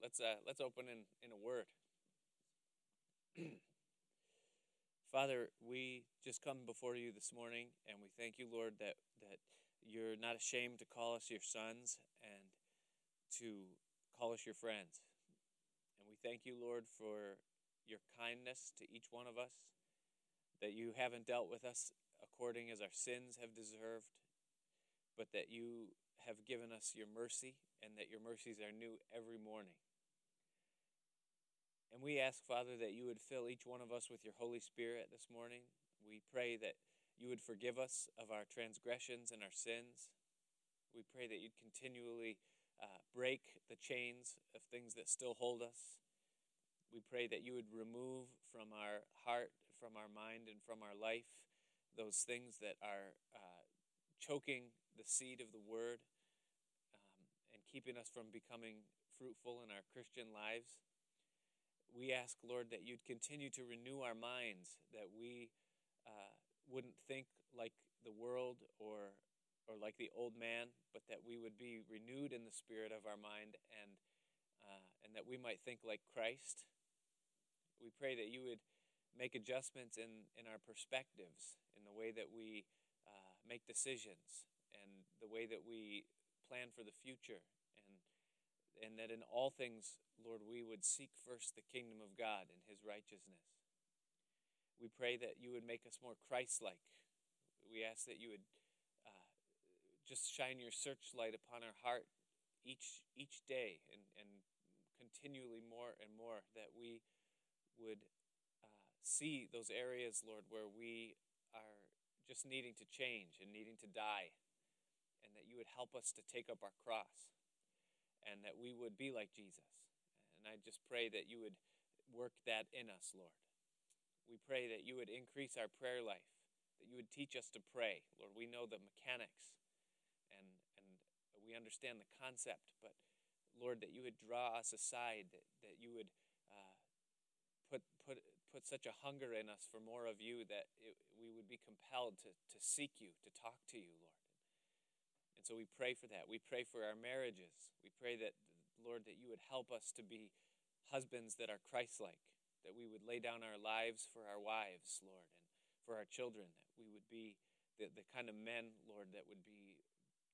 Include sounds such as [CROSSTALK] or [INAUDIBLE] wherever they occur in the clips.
Let's uh, let's open in, in a word. [CLEARS THROAT] Father, we just come before you this morning and we thank you, Lord, that, that you're not ashamed to call us your sons and to call us your friends. And we thank you, Lord, for your kindness to each one of us, that you haven't dealt with us according as our sins have deserved, but that you have given us your mercy and that your mercies are new every morning. And we ask, Father, that you would fill each one of us with your Holy Spirit this morning. We pray that you would forgive us of our transgressions and our sins. We pray that you'd continually uh, break the chains of things that still hold us. We pray that you would remove from our heart, from our mind, and from our life those things that are uh, choking the seed of the word um, and keeping us from becoming fruitful in our Christian lives we ask, Lord, that you'd continue to renew our minds, that we uh, wouldn't think like the world or or like the old man, but that we would be renewed in the spirit of our mind and uh, and that we might think like Christ. We pray that you would make adjustments in, in our perspectives, in the way that we uh, make decisions, and the way that we plan for the future, and that in all things, Lord, we would seek first the kingdom of God and his righteousness. We pray that you would make us more Christ like. We ask that you would uh, just shine your searchlight upon our heart each, each day and, and continually more and more, that we would uh, see those areas, Lord, where we are just needing to change and needing to die, and that you would help us to take up our cross and that we would be like Jesus. And I just pray that you would work that in us, Lord. We pray that you would increase our prayer life, that you would teach us to pray. Lord, we know the mechanics and, and we understand the concept, but Lord, that you would draw us aside, that, that you would uh, put, put, put such a hunger in us for more of you that it, we would be compelled to, to seek you, to talk to you, Lord. And so we pray for that. We pray for our marriages. We pray that, Lord, that you would help us to be husbands that are Christ like, that we would lay down our lives for our wives, Lord, and for our children, that we would be the, the kind of men, Lord, that would be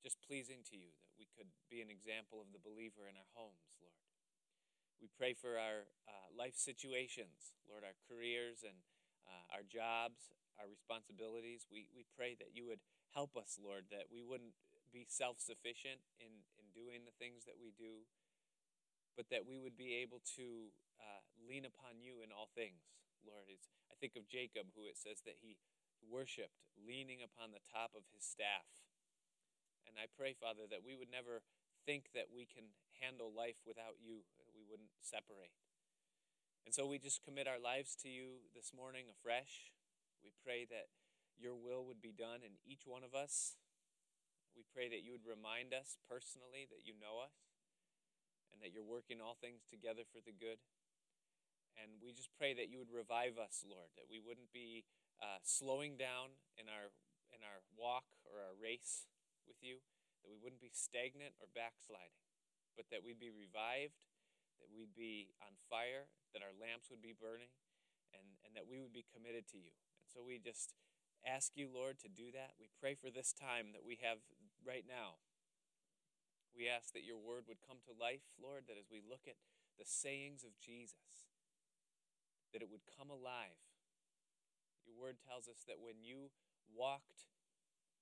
just pleasing to you, that we could be an example of the believer in our homes, Lord. We pray for our uh, life situations, Lord, our careers and uh, our jobs, our responsibilities. We, we pray that you would help us, Lord, that we wouldn't be self sufficient in, in doing the things that we do, but that we would be able to uh, lean upon you in all things, Lord. It's, I think of Jacob, who it says that he worshiped leaning upon the top of his staff. And I pray, Father, that we would never think that we can handle life without you, we wouldn't separate. And so we just commit our lives to you this morning afresh. We pray that your will would be done in each one of us. We pray that you would remind us personally that you know us and that you're working all things together for the good. And we just pray that you would revive us, Lord, that we wouldn't be uh, slowing down in our, in our walk or our race with you, that we wouldn't be stagnant or backsliding, but that we'd be revived, that we'd be on fire, that our lamps would be burning, and, and that we would be committed to you. And so we just ask you, Lord, to do that. We pray for this time that we have right now. We ask that your word would come to life, Lord, that as we look at the sayings of Jesus, that it would come alive. Your word tells us that when you walked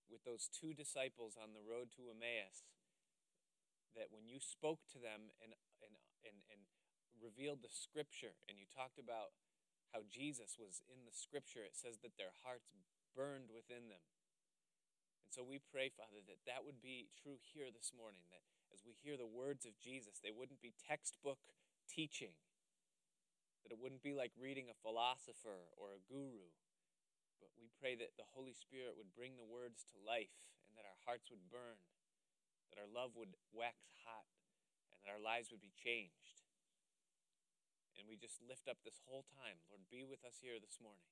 with those two disciples on the road to Emmaus, that when you spoke to them and, and, and, and revealed the scripture and you talked about how Jesus was in the scripture, it says that their hearts burned within them. So we pray, Father, that that would be true here this morning, that as we hear the words of Jesus, they wouldn't be textbook teaching, that it wouldn't be like reading a philosopher or a guru, but we pray that the Holy Spirit would bring the words to life and that our hearts would burn, that our love would wax hot, and that our lives would be changed. And we just lift up this whole time. Lord, be with us here this morning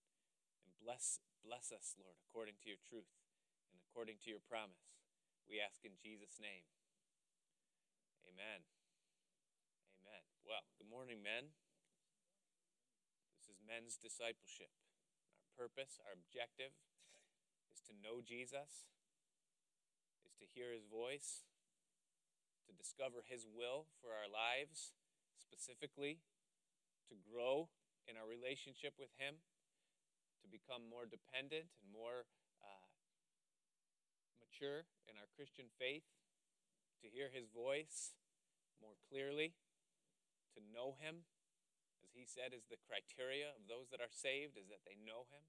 and bless Bless us, Lord, according to your truth according to your promise. We ask in Jesus' name. Amen. Amen. Well, good morning, men. This is men's discipleship. Our purpose, our objective is to know Jesus, is to hear his voice, to discover his will for our lives, specifically to grow in our relationship with him, to become more dependent and more mature in our Christian faith, to hear his voice more clearly to know him, as he said, is the criteria of those that are saved, is that they know him,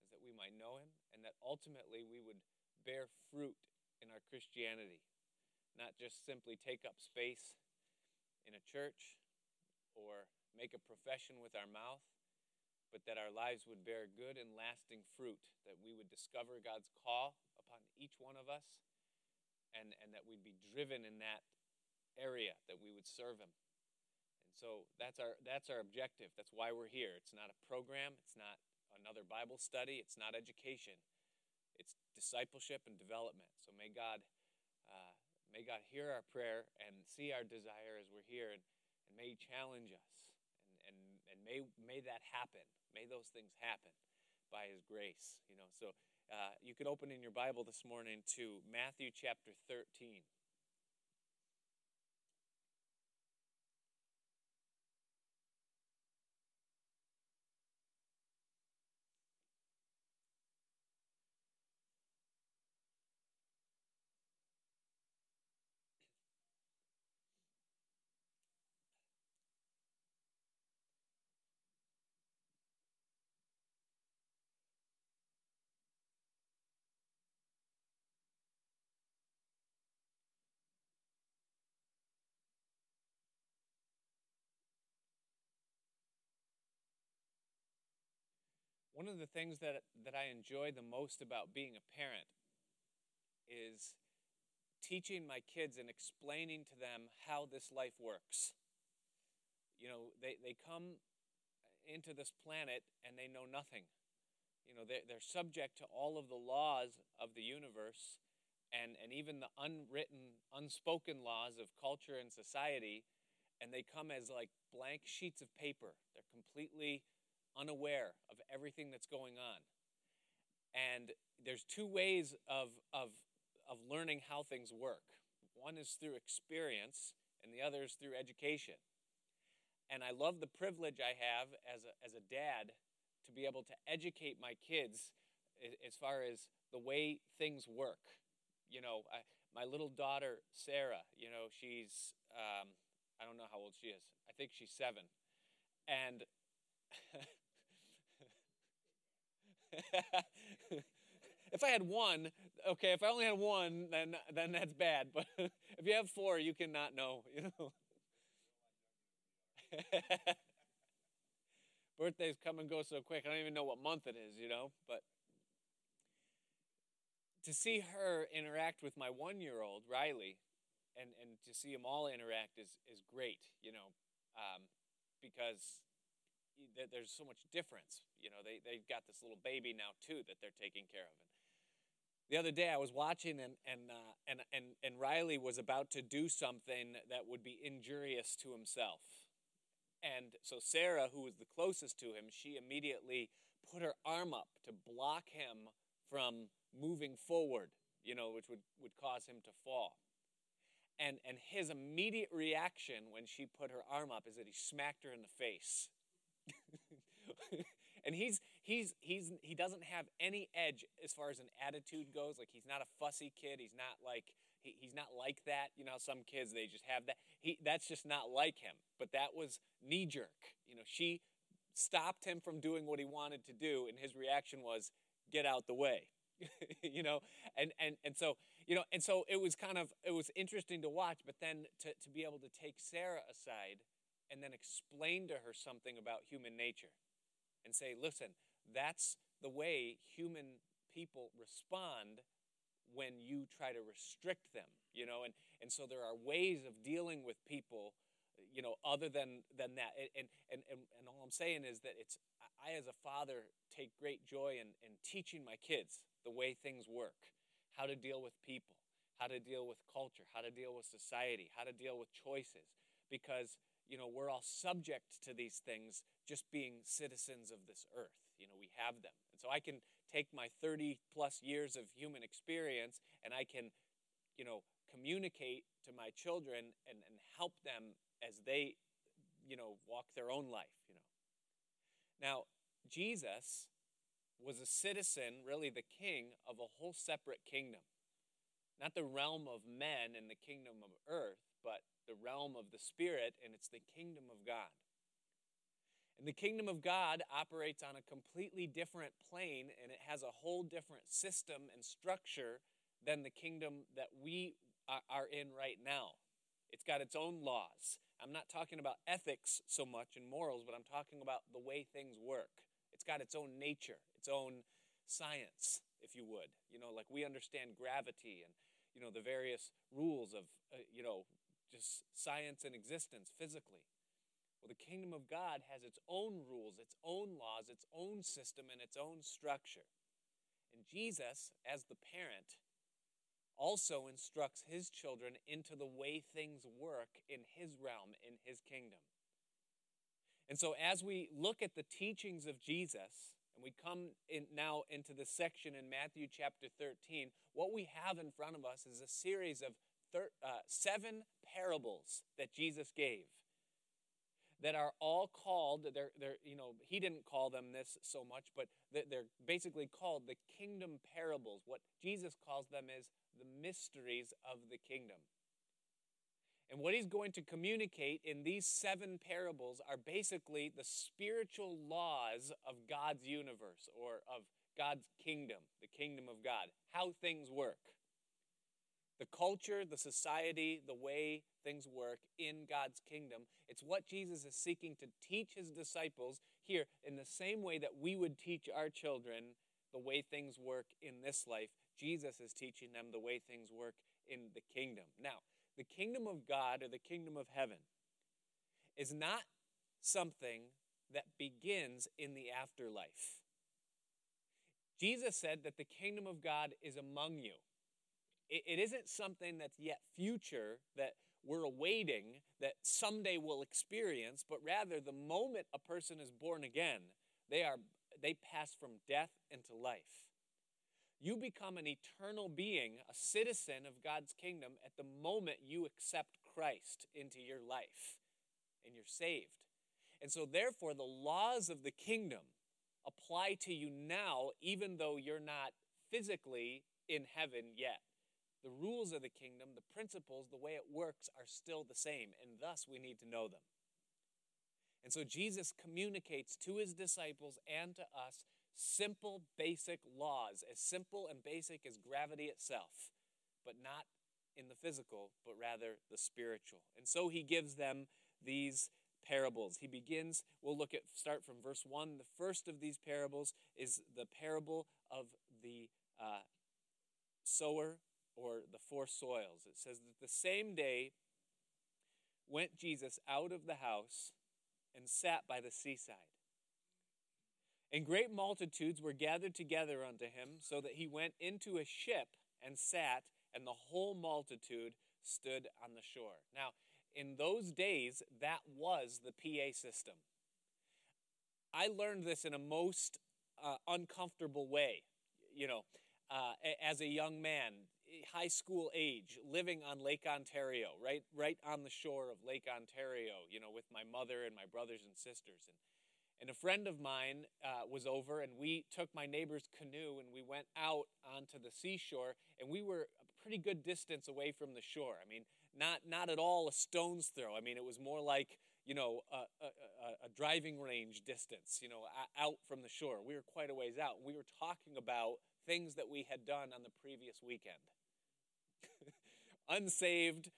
is that we might know him, and that ultimately we would bear fruit in our Christianity, not just simply take up space in a church or make a profession with our mouth, but that our lives would bear good and lasting fruit, that we would discover God's call upon each one of us, and, and that we'd be driven in that area, that we would serve Him. And so that's our that's our objective. That's why we're here. It's not a program. It's not another Bible study. It's not education. It's discipleship and development. So may God uh, may God hear our prayer and see our desire as we're here, and, and may He challenge us, and, and and may may that happen. May those things happen by His grace. You know. So uh, you could open in your Bible this morning to Matthew chapter thirteen. One of the things that, that I enjoy the most about being a parent is teaching my kids and explaining to them how this life works. You know, they, they come into this planet and they know nothing. You know, they're, they're subject to all of the laws of the universe and, and even the unwritten, unspoken laws of culture and society, and they come as like blank sheets of paper. They're completely unaware of everything that's going on. And there's two ways of, of, of learning how things work one is through experience, and the other is through education. And I love the privilege I have as a, as a dad to be able to educate my kids as far as the way things work. You know, I, my little daughter, Sarah, you know, she's, um, I don't know how old she is. I think she's seven. And [LAUGHS] [LAUGHS] if I had one, okay, if I only had one, then then that's bad. But [LAUGHS] if you have four, you cannot know, [LAUGHS] you know. Birthdays come and go so quick. I don't even know what month it is, you know. But to see her interact with my one-year-old Riley, and and to see them all interact is is great, you know, um, because there's so much difference. You know, they, they've got this little baby now, too, that they're taking care of. And the other day I was watching, and, and, uh, and, and, and Riley was about to do something that would be injurious to himself. And so Sarah, who was the closest to him, she immediately put her arm up to block him from moving forward, you know, which would, would cause him to fall. And, and his immediate reaction when she put her arm up is that he smacked her in the face. [LAUGHS] and he's he's he's he doesn't have any edge as far as an attitude goes. Like he's not a fussy kid. He's not like he, he's not like that. You know, some kids they just have that. He that's just not like him. But that was knee jerk. You know, she stopped him from doing what he wanted to do, and his reaction was, "Get out the way." [LAUGHS] you know, and and and so you know, and so it was kind of it was interesting to watch. But then to to be able to take Sarah aside and then explain to her something about human nature and say, listen, that's the way human people respond when you try to restrict them, you know, and, and so there are ways of dealing with people, you know, other than, than that. And, and, and, and all I'm saying is that it's, I as a father take great joy in, in teaching my kids the way things work, how to deal with people, how to deal with culture, how to deal with society, how to deal with choices, because you know, we're all subject to these things just being citizens of this earth. You know, we have them. And so I can take my 30 plus years of human experience and I can, you know, communicate to my children and, and help them as they, you know, walk their own life, you know. Now, Jesus was a citizen, really the king of a whole separate kingdom. Not the realm of men and the kingdom of earth, but the realm of the spirit, and it's the kingdom of God. And the kingdom of God operates on a completely different plane, and it has a whole different system and structure than the kingdom that we are in right now. It's got its own laws. I'm not talking about ethics so much and morals, but I'm talking about the way things work. It's got its own nature, its own science, if you would. You know, like we understand gravity and, you know, the various rules of, uh, you know, just science and existence physically. Well, the kingdom of God has its own rules, its own laws, its own system, and its own structure. And Jesus, as the parent, also instructs his children into the way things work in his realm, in his kingdom. And so, as we look at the teachings of Jesus, and we come in now into the section in Matthew chapter 13, what we have in front of us is a series of thir- uh, seven parables that Jesus gave that are all called they're, they're you know he didn't call them this so much but they're basically called the kingdom parables what jesus calls them is the mysteries of the kingdom. And what he's going to communicate in these seven parables are basically the spiritual laws of God's universe or of God's kingdom, the kingdom of God, how things work. The culture, the society, the way things work in God's kingdom. It's what Jesus is seeking to teach his disciples here in the same way that we would teach our children the way things work in this life Jesus is teaching them the way things work in the kingdom. Now, the kingdom of God or the kingdom of heaven is not something that begins in the afterlife. Jesus said that the kingdom of God is among you. It, it isn't something that's yet future that we're awaiting that someday we'll experience, but rather the moment a person is born again, they are they pass from death into life. You become an eternal being, a citizen of God's kingdom at the moment you accept Christ into your life and you're saved. And so, therefore, the laws of the kingdom apply to you now, even though you're not physically in heaven yet. The rules of the kingdom, the principles, the way it works are still the same, and thus we need to know them. And so Jesus communicates to his disciples and to us simple, basic laws, as simple and basic as gravity itself, but not in the physical, but rather the spiritual. And so he gives them these parables. He begins, we'll look at, start from verse 1. The first of these parables is the parable of the uh, sower or the four soils. It says that the same day went Jesus out of the house and sat by the seaside. And great multitudes were gathered together unto him, so that he went into a ship and sat, and the whole multitude stood on the shore. Now, in those days, that was the PA system. I learned this in a most uh, uncomfortable way, you know, uh, as a young man, high school age, living on Lake Ontario, right, right on the shore of Lake Ontario, you know, with my mother and my brothers and sisters. And and a friend of mine uh, was over, and we took my neighbor's canoe and we went out onto the seashore, and we were a pretty good distance away from the shore. I mean, not not at all a stone's throw. I mean, it was more like you know a, a, a driving range distance. You know, out from the shore. We were quite a ways out. We were talking about things that we had done on the previous weekend. [LAUGHS] Unsaved,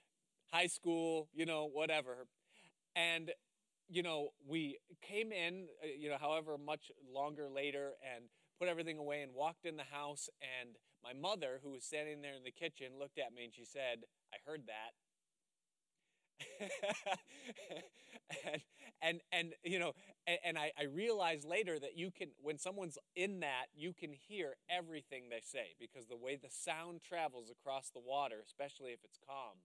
high school, you know, whatever. And you know, we came in, uh, you know, however much longer later and put everything away and walked in the house. And my mother, who was standing there in the kitchen, looked at me and she said, I heard that. [LAUGHS] and, and and you know and, and I, I realized later that you can when someone's in that you can hear everything they say because the way the sound travels across the water especially if it's calm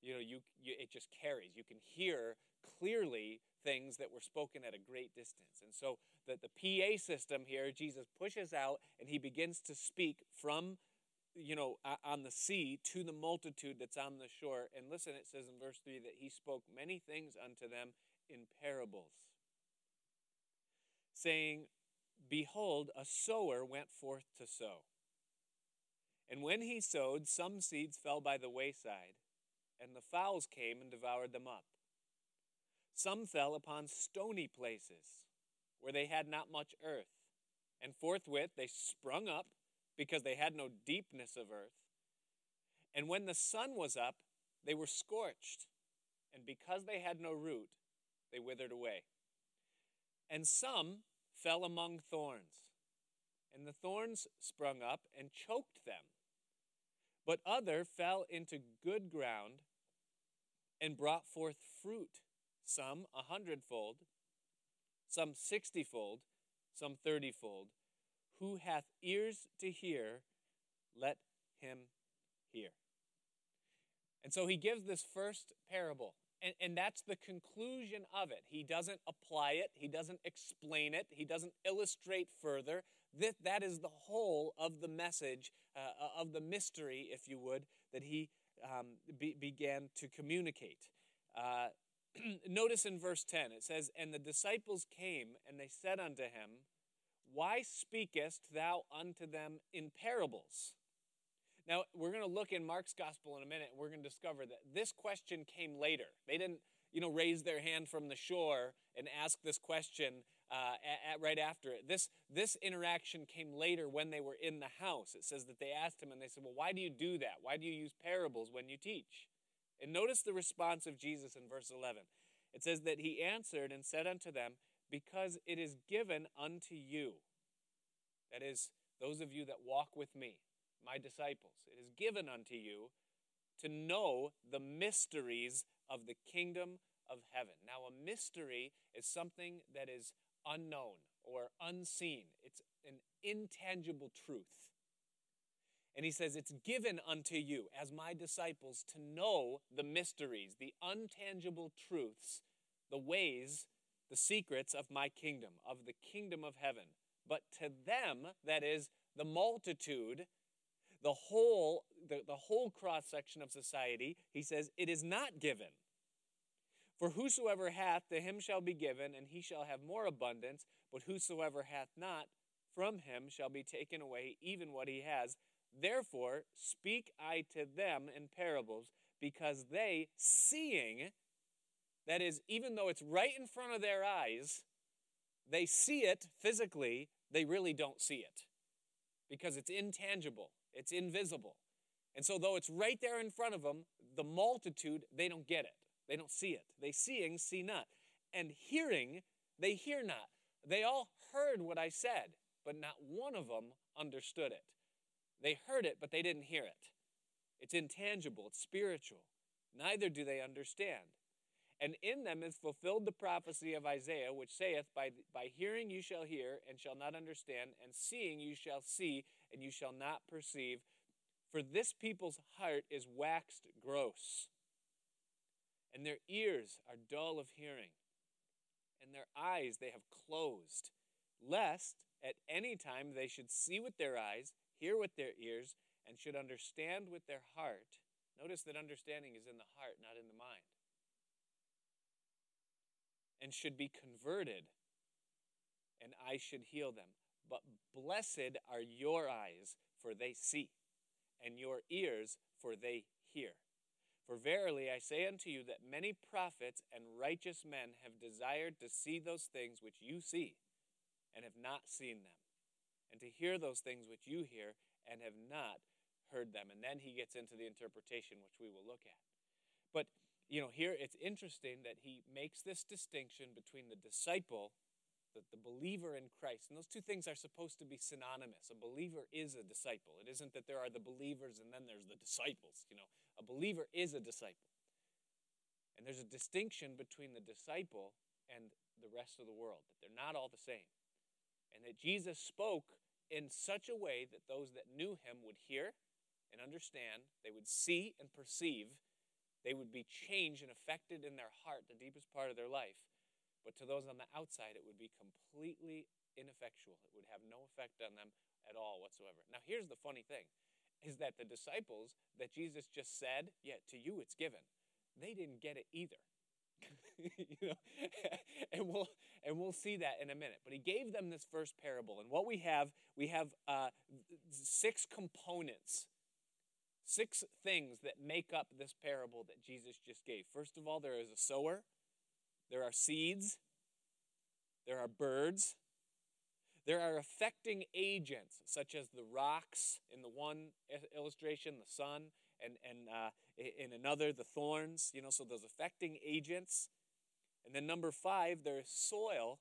you know you, you it just carries you can hear clearly things that were spoken at a great distance. And so the, the PA system here, Jesus pushes out and he begins to speak from, you know, on the sea to the multitude that's on the shore. And listen, it says in verse 3 that he spoke many things unto them in parables, saying, Behold, a sower went forth to sow. And when he sowed, some seeds fell by the wayside, and the fowls came and devoured them up. Some fell upon stony places, where they had not much earth, and forthwith they sprung up, because they had no deepness of earth. And when the sun was up, they were scorched, and because they had no root, they withered away. And some fell among thorns, and the thorns sprung up and choked them. But other fell into good ground and brought forth fruit, some a hundredfold, some sixtyfold, some thirtyfold. Who hath ears to hear, let him hear. And so he gives this first parable and, and that's the conclusion of it. He doesn't apply it, he doesn't explain it, he doesn't illustrate further. That, that is the whole of the message, uh, of the mystery, if you would, that he um, be, began to communicate. Uh, [CLEARS THROAT] notice in verse 10, it says, And the disciples came, and they said unto him, Why speakest thou unto them in parables? Now, we're going to look in Mark's gospel in a minute, and we're going to discover that this question came later. They didn't, you know, raise their hand from the shore and ask this question uh, at, at, right after it. This, this interaction came later when they were in the house. It says that they asked him, and they said, Well, why do you do that? Why do you use parables when you teach? And notice the response of Jesus in verse 11. It says that he answered and said unto them, Because it is given unto you, that is, those of you that walk with me, my disciples. It is given unto you to know the mysteries of the kingdom of heaven. Now, a mystery is something that is unknown or unseen, it's an intangible truth. And he says, It's given unto you as my disciples to know the mysteries, the untangible truths, the ways, the secrets of my kingdom, of the kingdom of heaven. But to them, that is, the multitude, the whole, the, the whole cross section of society, he says, it is not given. For whosoever hath, to him shall be given, and he shall have more abundance. But whosoever hath not, from him shall be taken away even what he has. Therefore speak I to them in parables, because they, seeing, that is, even though it's right in front of their eyes, they see it physically, they really don't see it because it's intangible. It's invisible. And so, though it's right there in front of them, the multitude, they don't get it. They don't see it. They seeing, see not. And hearing, they hear not. They all heard what I said, but not one of them understood it. They heard it, but they didn't hear it. It's intangible, it's spiritual. Neither do they understand. And in them is fulfilled the prophecy of Isaiah, which saith, by, by hearing you shall hear, and shall not understand, and seeing you shall see, and you shall not perceive. For this people's heart is waxed gross, and their ears are dull of hearing, and their eyes they have closed, lest at any time they should see with their eyes, hear with their ears, and should understand with their heart. Notice that understanding is in the heart, not in the mind and should be converted, and I should heal them. But blessed are your eyes, for they see, and your ears, for they hear. For verily I say unto you that many prophets and righteous men have desired to see those things which you see, and have not seen them, and to hear those things which you hear, and have not heard them. And then he gets into the interpretation, which we will look at. But you know, here it's interesting that he makes this distinction between the disciple, the, the believer in Christ. And those two things are supposed to be synonymous. A believer is a disciple. It isn't that there are the believers and then there's the disciples. You know, a believer is a disciple. And there's a distinction between the disciple and the rest of the world, that they're not all the same. And that Jesus spoke in such a way that those that knew him would hear and understand, they would see and perceive they would be changed and affected in their heart, the deepest part of their life. But to those on the outside, it would be completely ineffectual. It would have no effect on them at all whatsoever. Now, here's the funny thing is that the disciples that Jesus just said, Yeah, to you it's given, they didn't get it either. [LAUGHS] you know, [LAUGHS] and we'll and we'll see that in a minute. But he gave them this first parable, and what we have, we have uh, six components, six things that make up this parable that Jesus just gave. First of all, there is a sower, there are seeds, there are birds, there are affecting agents, such as the rocks in the one illustration, the sun, and, and uh, in another, the thorns. You know, so those affecting agents. And then number five, there is soil.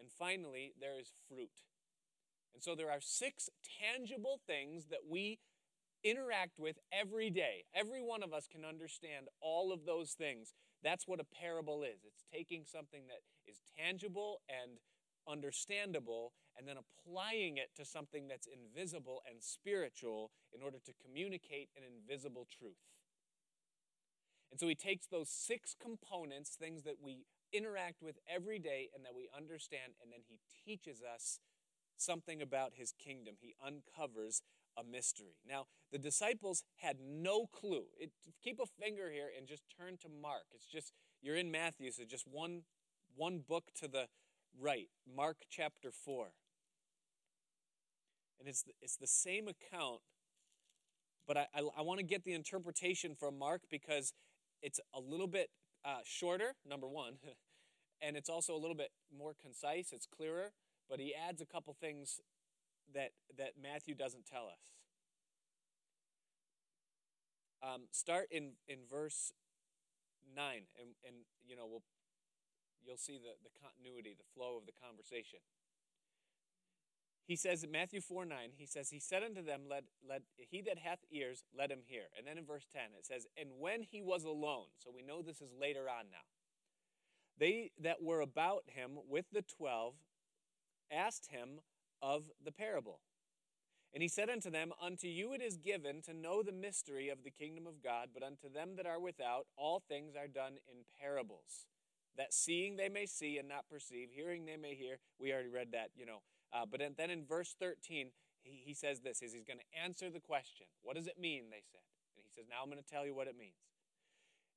And finally, there is fruit. And so there are six tangible things that we interact with every day. Every one of us can understand all of those things. That's what a parable is it's taking something that is tangible and understandable and then applying it to something that's invisible and spiritual in order to communicate an invisible truth. And so he takes those six components, things that we interact with every day and that we understand, and then he teaches us something about his kingdom. He uncovers a mystery. Now, the disciples had no clue. It, keep a finger here and just turn to Mark. It's just, you're in Matthew, so just one, one book to the right, Mark chapter 4. And it's the, it's the same account, but I, I, I want to get the interpretation from Mark because it's a little bit uh, shorter, number one, [LAUGHS] and it's also a little bit more concise, it's clearer, but he adds a couple things that, that Matthew doesn't tell us. Um, start in, in verse 9, and, and you know, we'll, you'll see the, the continuity, the flow of the conversation he says in Matthew 4 9, he says, He said unto them, let, let, He that hath ears, let him hear. And then in verse 10, it says, And when he was alone, so we know this is later on now, they that were about him with the twelve asked him of the parable. And he said unto them, Unto you it is given to know the mystery of the kingdom of God, but unto them that are without, all things are done in parables. That seeing they may see and not perceive, hearing they may hear. We already read that, you know uh, but then in verse 13, he, he says this, is he's going to answer the question. What does it mean, they said. And he says, now I'm going to tell you what it means.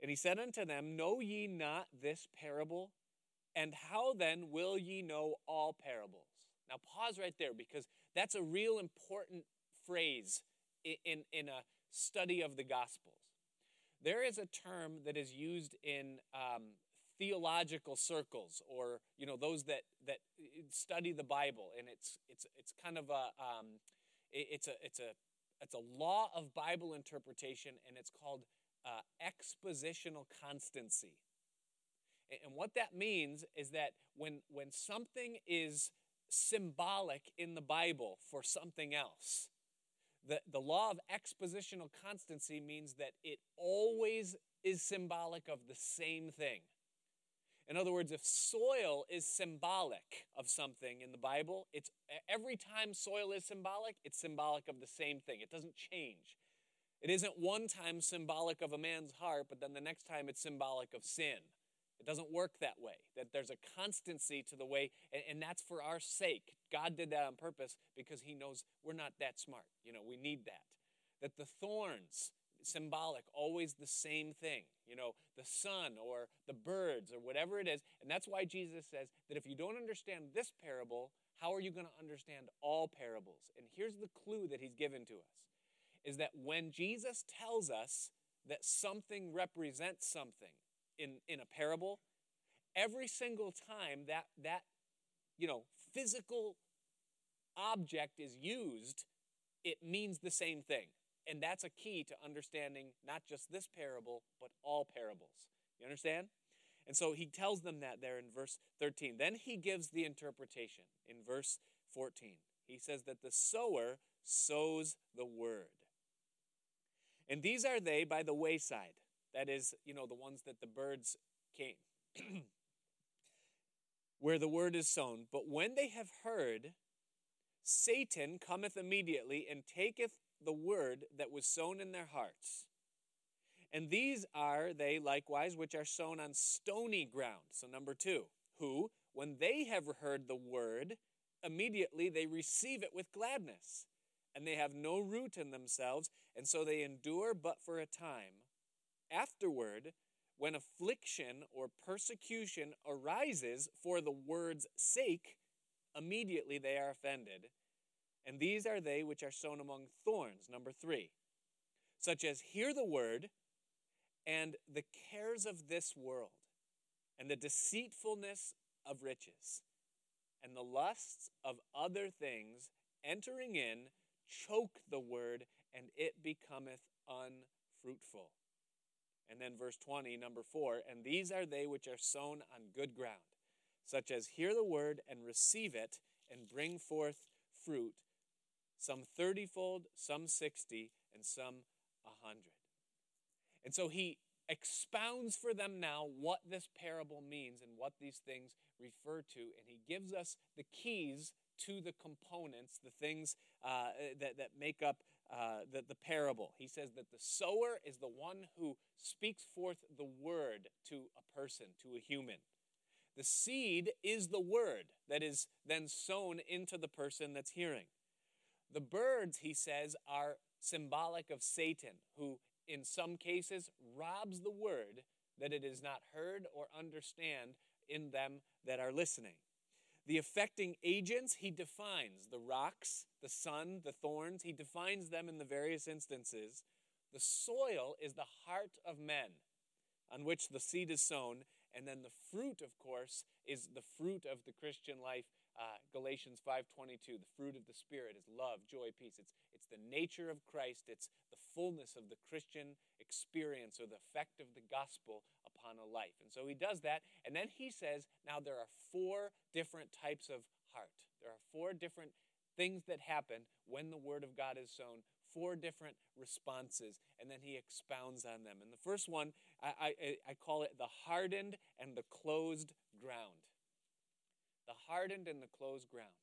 And he said unto them, Know ye not this parable? And how then will ye know all parables? Now pause right there because that's a real important phrase in, in, in a study of the Gospels. There is a term that is used in um, theological circles or you know those that that study the bible and it's it's it's kind of a um, it's a it's a it's a law of bible interpretation and it's called uh, expositional constancy and what that means is that when when something is symbolic in the bible for something else the, the law of expositional constancy means that it always is symbolic of the same thing in other words, if soil is symbolic of something in the Bible, it's every time soil is symbolic, it's symbolic of the same thing. It doesn't change. It isn't one time symbolic of a man's heart, but then the next time it's symbolic of sin. It doesn't work that way. That there's a constancy to the way, and, and that's for our sake. God did that on purpose because He knows we're not that smart. You know, we need that. That the thorns symbolic, always the same thing. You know, the sun or the birds or whatever it is. And that's why Jesus says that if you don't understand this parable, how are you going to understand all parables? And here's the clue that he's given to us is that when Jesus tells us that something represents something in, in a parable, every single time that that you know physical object is used, it means the same thing. And that's a key to understanding not just this parable, but all parables. You understand? And so he tells them that there in verse 13. Then he gives the interpretation in verse 14. He says that the sower sows the word. And these are they by the wayside. That is, you know, the ones that the birds came, [CLEARS THROAT] where the word is sown. But when they have heard, Satan cometh immediately and taketh the word that was sown in their hearts. And these are they likewise which are sown on stony ground. So, number two, who, when they have heard the word, immediately they receive it with gladness. And they have no root in themselves, and so they endure but for a time. Afterward, when affliction or persecution arises for the word's sake, immediately they are offended. And these are they which are sown among thorns. Number three, such as hear the word, and the cares of this world, and the deceitfulness of riches, and the lusts of other things entering in choke the word, and it becometh unfruitful. And then verse 20, number 4 And these are they which are sown on good ground, such as hear the word and receive it, and bring forth fruit, some thirtyfold, some sixty, and some a hundred. And so he expounds for them now what this parable means and what these things refer to, and he gives us the keys to the components, the things uh, that, that make up uh, the, the parable. He says that the sower is the one who speaks forth the word to a person, to a human. The seed is the word that is then sown into the person that's hearing. The birds, he says, are symbolic of Satan, who in some cases robs the word that it is not heard or understand in them that are listening. The affecting agents, he defines the rocks, the sun, the thorns, he defines them in the various instances. The soil is the heart of men on which the seed is sown, and then the fruit, of course, is the fruit of the Christian life uh, Galatians 5:22, the fruit of the spirit is love, joy, peace. It's it's the nature of Christ. It's the fullness of the Christian experience or the effect of the gospel upon a life. And so he does that, and then he says, now there are four different types of heart. There are four different things that happen when the word of God is sown, four different responses, and then he expounds on them. And the first one, I, I, I call it the hardened and the closed ground the hardened and the closed ground.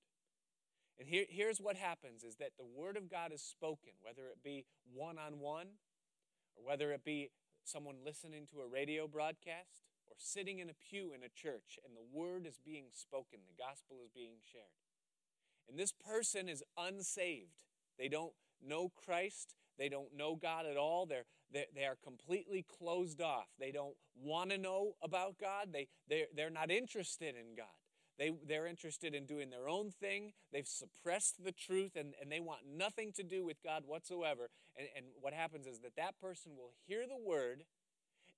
And here, here's what happens is that the word of God is spoken, whether it be one on one, or whether it be someone listening to a radio broadcast, or sitting in a pew in a church, and the word is being spoken, the gospel is being shared. And this person is unsaved. They don't know Christ. They don't know God at all. They're, they're, they are completely closed off. They don't want to know about God. They, they're, they're not interested in God. They, they're interested in doing their own thing. They've suppressed the truth and, and they want nothing to do with God whatsoever. And, and what happens is that that person will hear the word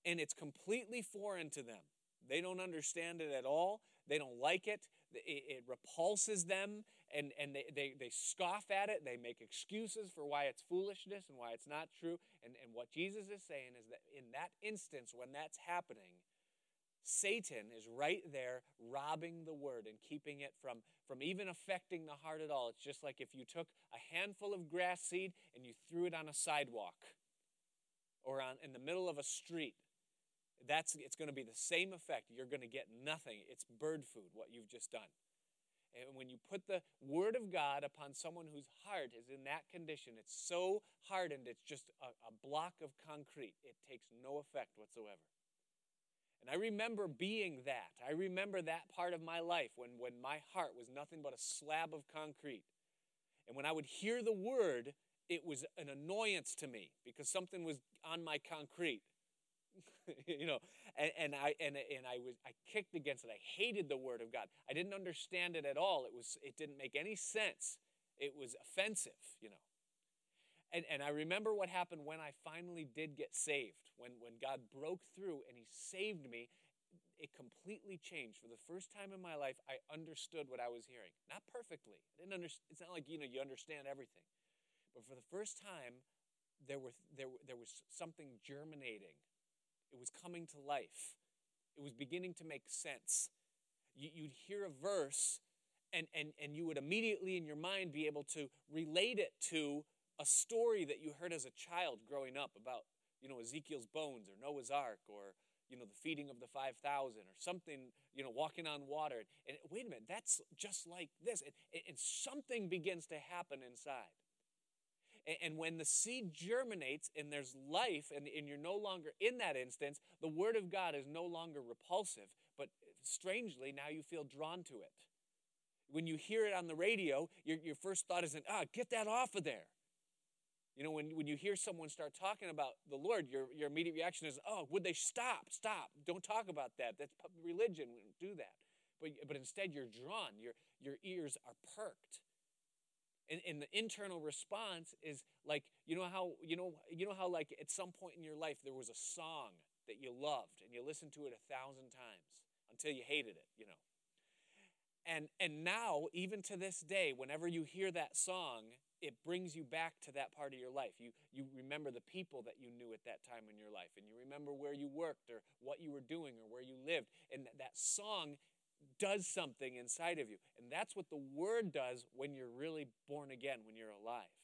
and it's completely foreign to them. They don't understand it at all. They don't like it. It, it repulses them and, and they, they, they scoff at it. They make excuses for why it's foolishness and why it's not true. And, and what Jesus is saying is that in that instance, when that's happening, Satan is right there robbing the word and keeping it from, from even affecting the heart at all. It's just like if you took a handful of grass seed and you threw it on a sidewalk or on, in the middle of a street. That's, it's going to be the same effect. You're going to get nothing. It's bird food, what you've just done. And when you put the word of God upon someone whose heart is in that condition, it's so hardened, it's just a, a block of concrete. It takes no effect whatsoever. And I remember being that. I remember that part of my life when, when my heart was nothing but a slab of concrete. And when I would hear the word, it was an annoyance to me because something was on my concrete. [LAUGHS] you know, and, and I and, and I was I kicked against it. I hated the word of God. I didn't understand it at all. It was it didn't make any sense. It was offensive, you know. And, and I remember what happened when I finally did get saved, when, when God broke through and He saved me. It completely changed. For the first time in my life, I understood what I was hearing. Not perfectly. I didn't understand. It's not like you know you understand everything, but for the first time, there were there there was something germinating. It was coming to life. It was beginning to make sense. You, you'd hear a verse, and and and you would immediately in your mind be able to relate it to a story that you heard as a child growing up about, you know, Ezekiel's bones or Noah's Ark or, you know, the feeding of the 5,000 or something, you know, walking on water. And, wait a minute, that's just like this. And, and something begins to happen inside. And when the seed germinates and there's life, and, and you're no longer in that instance, the Word of God is no longer repulsive, but strangely, now you feel drawn to it. When you hear it on the radio, your, your first thought isn't, ah, get that off of there. You know, when, when you hear someone start talking about the Lord, your, your immediate reaction is, oh, would they stop? Stop. Don't talk about that. That's religion. We don't do that. But, but instead, you're drawn. Your, your ears are perked. And, and the internal response is like, you know how, you know, you know how like at some point in your life there was a song that you loved and you listened to it a thousand times until you hated it, you know. And and now, even to this day, whenever you hear that song, it brings you back to that part of your life. You you remember the people that you knew at that time in your life, and you remember where you worked or what you were doing or where you lived. And that, that song does something inside of you. And that's what the word does when you're really born again, when you're alive.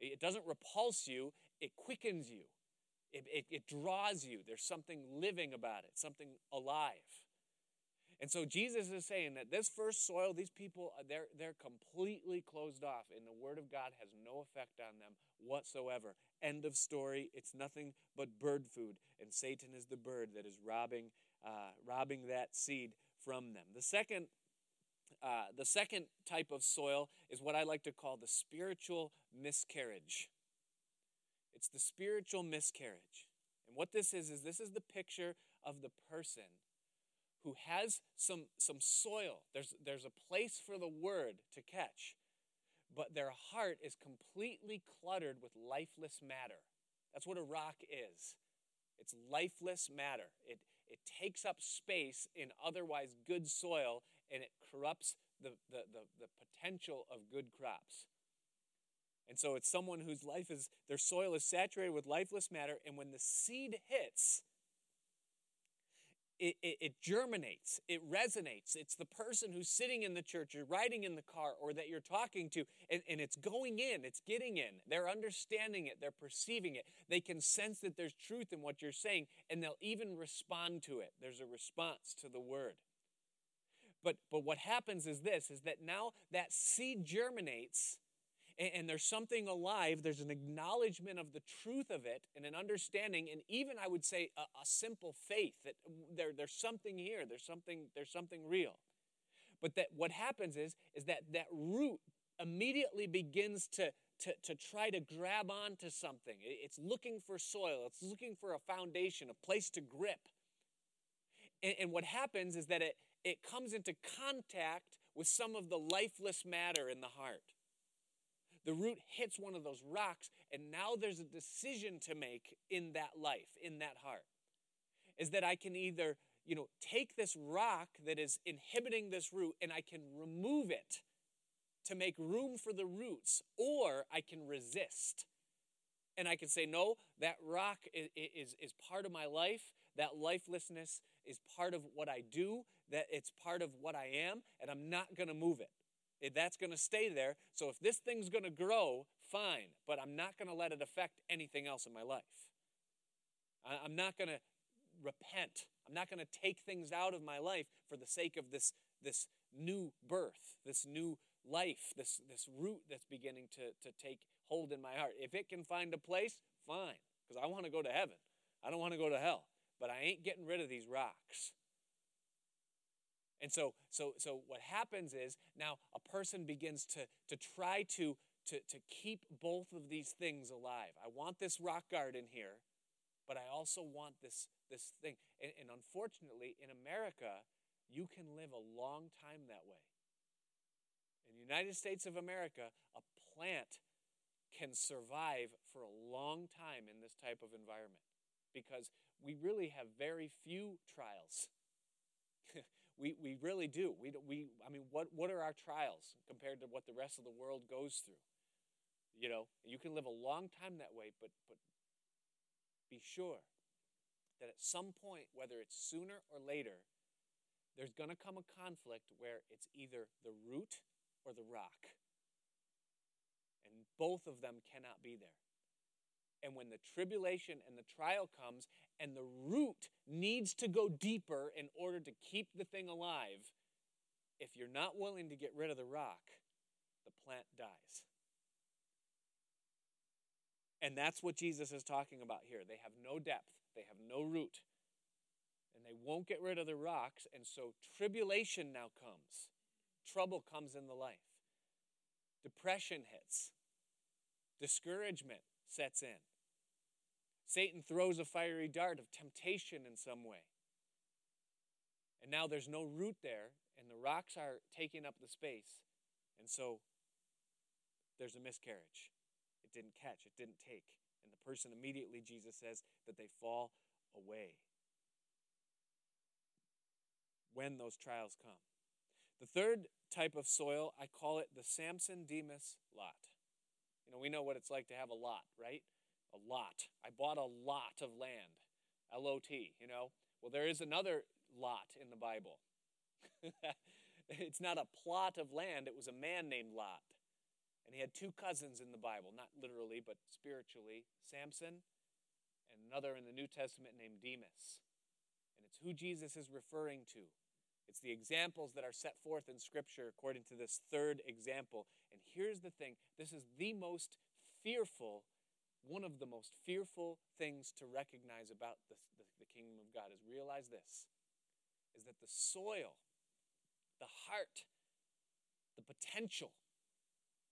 It doesn't repulse you, it quickens you. It, it, it draws you. There's something living about it, something alive. And so Jesus is saying that this first soil, these people, uh, they're, they're completely closed off, and the Word of God has no effect on them whatsoever. End of story. It's nothing but bird food, and Satan is the bird that is robbing, uh, robbing that seed from them. The second, uh, the second type of soil is what I like to call the spiritual miscarriage. It's the spiritual miscarriage. And what this is, is this is the picture of the person who has some, some soil. There's, there's a place for the word to catch, but their heart is completely cluttered with lifeless matter. That's what a rock is. It's lifeless matter. It, it takes up space in otherwise good soil and it corrupts the, the, the, the potential of good crops. And so it's someone whose life is, their soil is saturated with lifeless matter, and when the seed hits, it, it, it, germinates, it resonates. It's the person who's sitting in the church, you're riding in the car, or that you're talking to, and, and it's going in, it's getting in. They're understanding it, they're perceiving it. They can sense that there's truth in what you're saying, and they'll even respond to it. There's a response to the word. But, but what happens is this is that now that seed germinates and, and there's something alive. There's an acknowledgement of the truth of it and an understanding, and even I would say a, a simple faith that there, there's something here. There's something. There's something real. But that what happens is is that that root immediately begins to to, to try to grab onto something. It's looking for soil, it's looking for a foundation, a place to grip. And, and, what happens is that it, it comes into contact with some of the lifeless matter in the heart the root hits one of those rocks, and now there's a decision to make in that life, in that heart. Is that I can either, you know, take this rock that is inhibiting this root and I can remove it to make room for the roots, or I can resist. And I can say, no, that rock is, is, is part of my life. That lifelessness is part of what I do, that it's part of what I am, and I'm not going to move it. That's going to stay there. So if this thing's going to grow, fine, but I'm not going to let it affect anything else in my life. I'm not going to repent. I'm not going to take things out of my life for the sake of this, this new birth, this new life, this, this root that's beginning to, to take hold in my heart. If it can find a place, fine, because I want to go to heaven. I don't want to go to hell, but I ain't getting rid of these rocks. And so, so, so what happens is now a person begins to, to try to, to, to keep both of these things alive. I want this rock garden here, but I also want this, this thing. And, and unfortunately, in America, you can live a long time that way. In the United States of America, a plant can survive for a long time in this type of environment because we really have very few trials. [LAUGHS] We, we really do. We, we, I mean, what, what are our trials compared to what the rest of the world goes through? You know, you can live a long time that way, but, but be sure that at some point, whether it's sooner or later, there's going to come a conflict where it's either the root or the rock. And both of them cannot be there. And when the tribulation and the trial comes and the root needs to go deeper in order to keep the thing alive, if you're not willing to get rid of the rock, the plant dies. And that's what Jesus is talking about here. They have no depth, they have no root, and they won't get rid of the rocks. And so tribulation now comes, trouble comes in the life, depression hits, discouragement sets in. Satan throws a fiery dart of temptation in some way. And now there's no root there, and the rocks are taking up the space. And so there's a miscarriage. It didn't catch, it didn't take. And the person immediately, Jesus says, that they fall away when those trials come. The third type of soil, I call it the Samson Demas lot. You know, we know what it's like to have a lot, right? A lot. I bought a lot of land. L O T, you know? Well, there is another lot in the Bible. [LAUGHS] it's not a plot of land, it was a man named Lot. And he had two cousins in the Bible, not literally, but spiritually Samson and another in the New Testament named Demas. And it's who Jesus is referring to. It's the examples that are set forth in Scripture according to this third example. And here's the thing this is the most fearful, one of the most fearful things to recognize about the, the, the kingdom of God is realize this is that the soil, the heart, the potential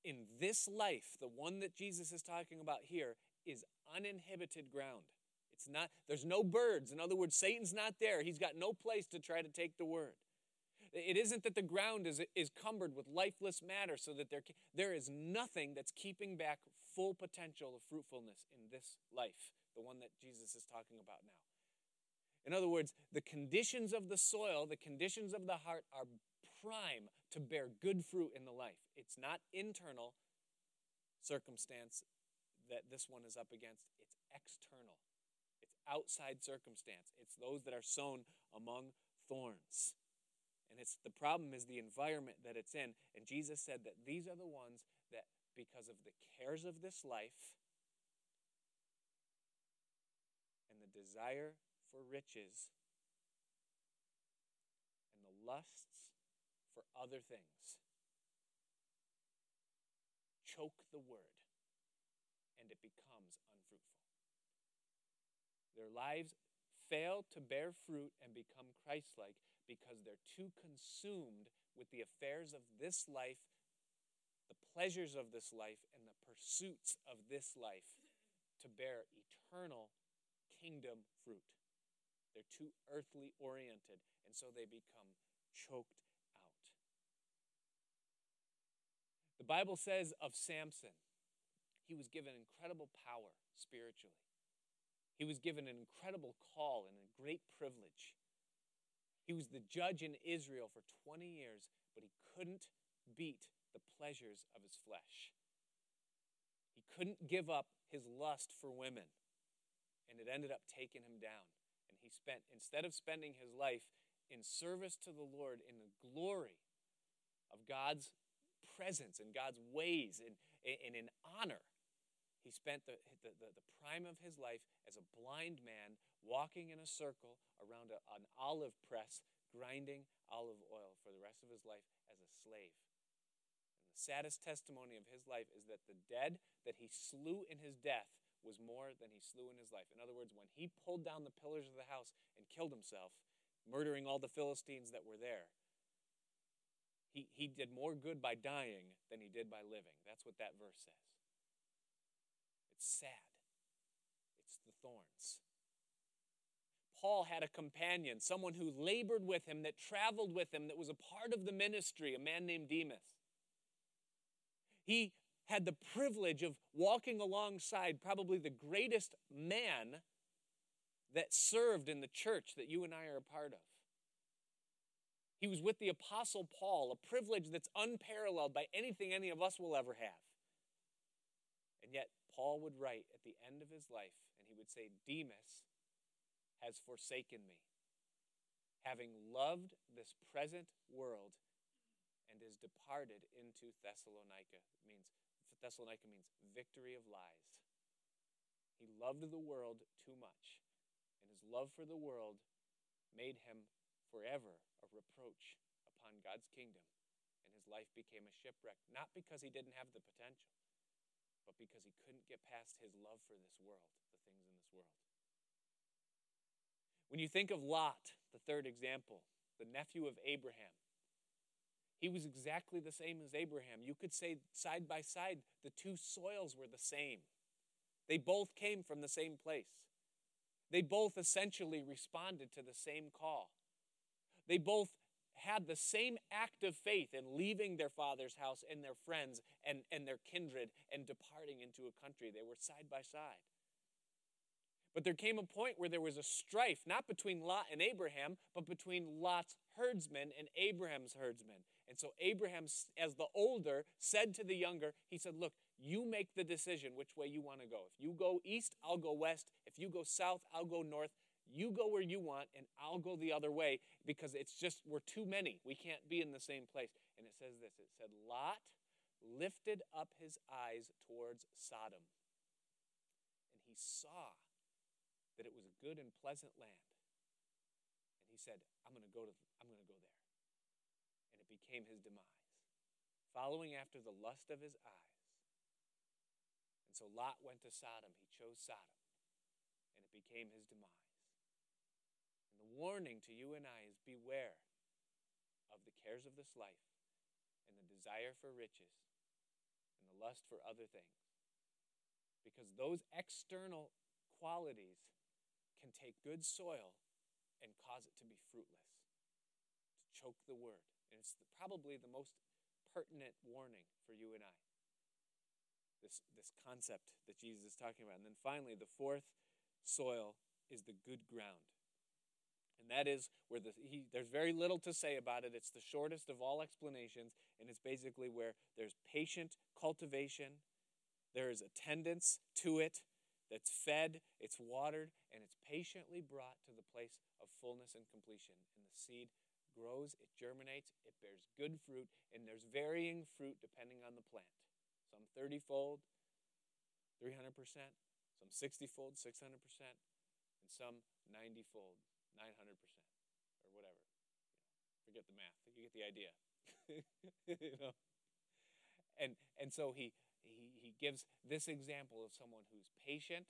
in this life, the one that Jesus is talking about here, is uninhibited ground. It's not, there's no birds. In other words, Satan's not there. He's got no place to try to take the word. It isn't that the ground is, is cumbered with lifeless matter so that there, there is nothing that's keeping back full potential of fruitfulness in this life, the one that Jesus is talking about now. In other words, the conditions of the soil, the conditions of the heart are prime to bear good fruit in the life. It's not internal circumstance that this one is up against, it's external. It's outside circumstance. It's those that are sown among thorns. And it's the problem is the environment that it's in. And Jesus said that these are the ones that, because of the cares of this life and the desire for riches and the lusts for other things, choke the word and it becomes unfruitful. Their lives fail to bear fruit and become Christ like because they're too consumed with the affairs of this life, the pleasures of this life, and the pursuits of this life to bear eternal kingdom fruit. They're too earthly oriented, and so they become choked out. The Bible says of Samson, he was given incredible power spiritually. He was given an incredible call and a great privilege. He was the judge in Israel for 20 years, but he couldn't beat the pleasures of his flesh. He couldn't give up his lust for women, and it ended up taking him down. And he spent, instead of spending his life in service to the Lord in the glory of God's presence and God's ways and, and in honor, he spent the, the, the, the, prime of his life as a blind man walking in a circle around a, an olive press, grinding olive oil for the rest of his life as a slave. And the saddest testimony of his life is that the dead that he slew in his death was more than he slew in his life. In other words, when he pulled down the pillars of the house and killed himself, murdering all the Philistines that were there, he, he did more good by dying than he did by living. That's what that verse says. Sad. It's the thorns. Paul had a companion, someone who labored with him, that traveled with him, that was a part of the ministry, a man named Demas. He had the privilege of walking alongside probably the greatest man that served in the church that you and I are a part of. He was with the Apostle Paul, a privilege that's unparalleled by anything any of us will ever have. And yet, Paul would write at the end of his life, and he would say, Demas has forsaken me, having loved this present world and is departed into Thessalonica. It means Thessalonica means victory of lies. He loved the world too much, and his love for the world made him forever a reproach upon God's kingdom, and his life became a shipwreck, not because he didn't have the potential, but because he couldn't get past his love for this world, the things in this world. When you think of Lot, the third example, the nephew of Abraham, he was exactly the same as Abraham. You could say side by side, the two soils were the same. They both came from the same place. They both essentially responded to the same call. They both had the same act of faith in leaving their father's house and their friends and, and their kindred and departing into a country. They were side by side. But there came a point where there was a strife, not between Lot and Abraham, but between Lot's herdsmen and Abraham's herdsmen. And so Abraham, as the older, said to the younger, he said, Look, you make the decision which way you want to go. If you go east, I'll go west. If you go south, I'll go north. You go where you want, and I'll go the other way because it's just, we're too many. We can't be in the same place. And it says this it said, Lot lifted up his eyes towards Sodom, and he saw that it was a good and pleasant land. And he said, I'm going to go to, I'm going to go there. And it became his demise, following after the lust of his eyes. And so Lot went to Sodom. He chose Sodom, and it became his demise warning to you and I is beware of the cares of this life and the desire for riches and the lust for other things. Because those external qualities can take good soil and cause it to be fruitless, to choke the word. And it's the, probably the most pertinent warning for you and I. This, this concept that Jesus is talking about. And then finally, the fourth soil is the good ground. And that is where the, he, there's very little to say about it. It's the shortest of all explanations, and it's basically where there's patient cultivation, there is attendance to it that's fed, it's watered, and it's patiently brought to the place of fullness and completion. And the seed grows, it germinates, it bears good fruit, and there's varying fruit depending on the plant. Some 30 fold, 300%, some 60 fold, 600%, and some 90 fold, 900% or whatever. You know, forget the math. You get the idea. [LAUGHS] you know? And, and so he, he, he gives this example of someone who's patient.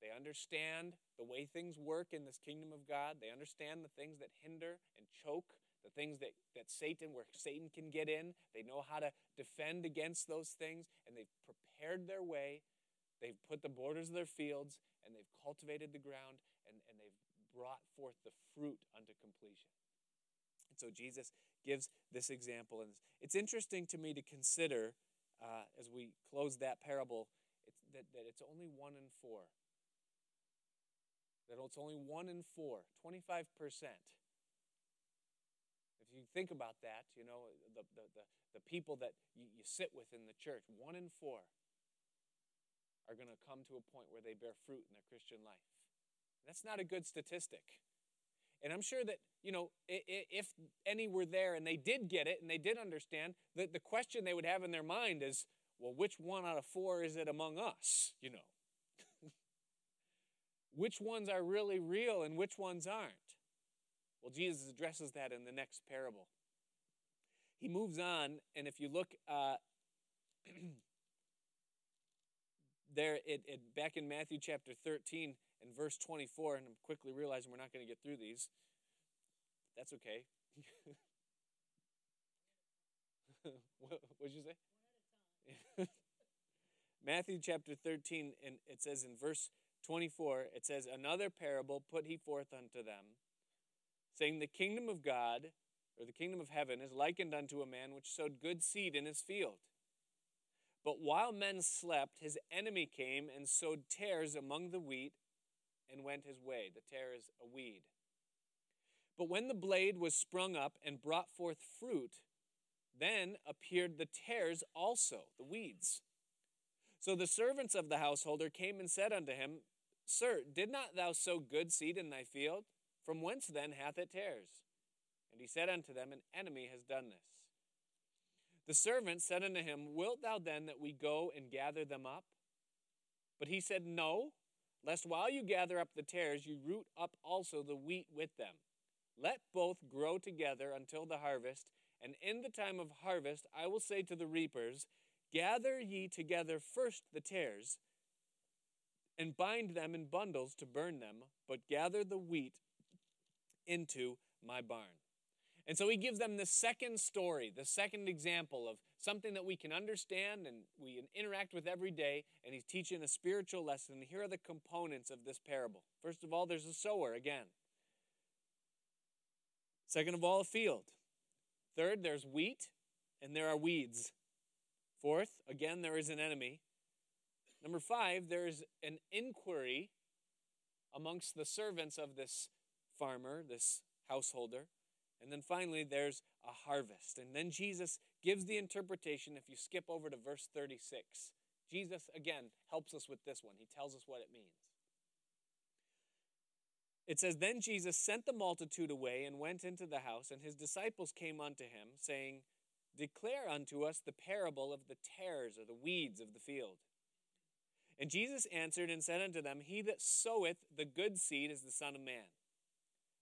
They understand the way things work in this kingdom of God. They understand the things that hinder and choke, the things that, that Satan, where Satan can get in. They know how to defend against those things, and they've prepared their way. They've put the borders of their fields, and they've cultivated the ground, brought forth the fruit unto completion. And so Jesus gives this example. And it's interesting to me to consider uh, as we close that parable that, that it's only one in four. That it's only one in four, 25%. If you think about that, you know, the, the, the, the people that you, you sit with in the church, one in four are going to come to a point where they bear fruit in their Christian life. That's not a good statistic. And I'm sure that, you know, if any were there and they did get it and they did understand, that the question they would have in their mind is, well, which one out of four is it among us, you know? [LAUGHS] which ones are really real and which ones aren't? Well, Jesus addresses that in the next parable. He moves on, and if you look uh, [CLEARS THROAT] there, it, it, back in Matthew chapter 13, in verse 24, and I'm quickly realizing we're not going to get through these. That's okay. [LAUGHS] what did you say? [LAUGHS] Matthew chapter 13, and it says in verse 24, it says, Another parable put he forth unto them, saying, The kingdom of God, or the kingdom of heaven, is likened unto a man which sowed good seed in his field. But while men slept, his enemy came and sowed tares among the wheat and went his way. The tare is a weed. But when the blade was sprung up and brought forth fruit, then appeared the tares also, the weeds. So the servants of the householder came and said unto him, Sir, did not thou sow good seed in thy field? From whence then hath it tares? And he said unto them, An enemy has done this. The servant said unto him, Wilt thou then that we go and gather them up? But he said, No, lest while you gather up the tares, you root up also the wheat with them. Let both grow together until the harvest, and in the time of harvest I will say to the reapers, Gather ye together first the tares, and bind them in bundles to burn them, but gather the wheat into my barn. And so he gives them the second story, the second example of something that we can understand and we interact with every day, and he's teaching a spiritual lesson. Here are the components of this parable. First of all, there's a sower again. Second of all, a field. Third, there's wheat and there are weeds. Fourth, again, there is an enemy. Number five, there is an inquiry amongst the servants of this farmer, this householder. And then finally, there's a harvest. And then Jesus gives the interpretation. If you skip over to verse 36, Jesus again helps us with this one. He tells us what it means. It says, Then Jesus sent the multitude away and went into the house, and his disciples came unto him, saying, Declare unto us the parable of the tares or the weeds of the field. And Jesus answered and said unto them, He that soweth the good seed is the Son of Man.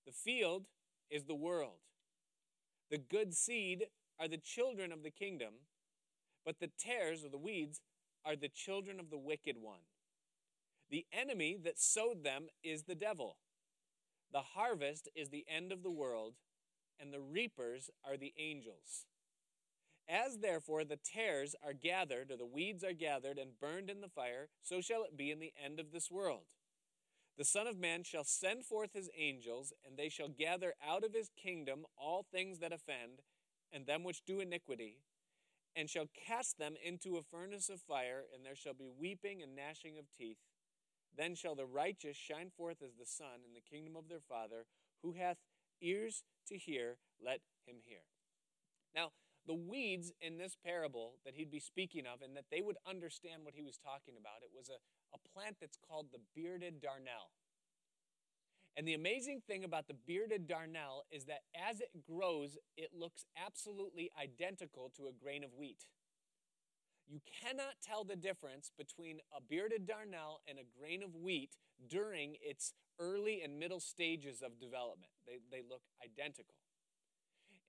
The field is the world. The good seed are the children of the kingdom, but the tares or the weeds are the children of the wicked one. The enemy that sowed them is the devil. The harvest is the end of the world, and the reapers are the angels. As therefore the tares are gathered, or the weeds are gathered and burned in the fire, so shall it be in the end of this world. The Son of Man shall send forth his angels, and they shall gather out of his kingdom all things that offend, and them which do iniquity, and shall cast them into a furnace of fire, and there shall be weeping and gnashing of teeth. Then shall the righteous shine forth as the sun in the kingdom of their Father. Who hath ears to hear, let him hear. Now, the weeds in this parable that he'd be speaking of, and that they would understand what he was talking about, it was a, a plant that's called the bearded darnel. And the amazing thing about the bearded darnel is that as it grows, it looks absolutely identical to a grain of wheat. You cannot tell the difference between a bearded darnel and a grain of wheat during its early and middle stages of development. They, they look identical.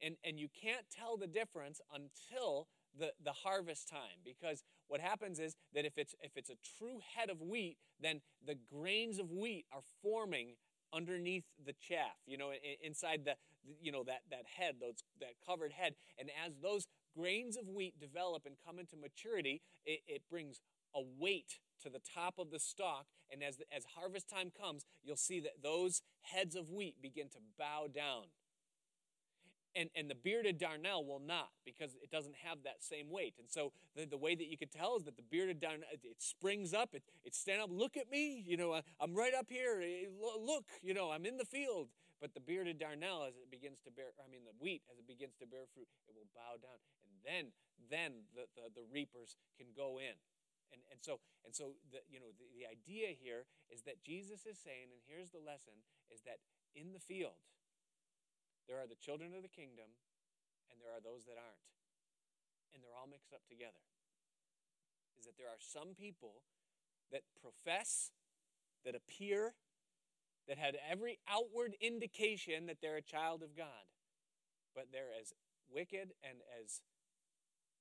And, and you can't tell the difference until the, the harvest time because what happens is that if it's if it's a true head of wheat then the grains of wheat are forming underneath the chaff you know inside the you know that that head those that covered head and as those grains of wheat develop and come into maturity, it, it brings a weight to the top of the stalk. And as, as harvest time comes, you'll see that those heads of wheat begin to bow down. And, and the bearded darnel will not because it doesn't have that same weight. And so the, the way that you could tell is that the bearded darnel, it, springs up, it, it stand up, look at me, you know, I, I'm right up here, eh, look, you know, I'm in the field. But the bearded darnel, as it begins to bear, I mean, the wheat, as it begins to bear fruit, it will bow down and then then the, the, the reapers can go in. And, and so, and so the, you know, the, the idea here is that Jesus is saying, and here's the lesson, is that in the field, there are the children of the kingdom and there are those that aren't. And they're all mixed up together. Is that there are some people that profess, that appear, that had every outward indication that they're a child of God, but they're as wicked and as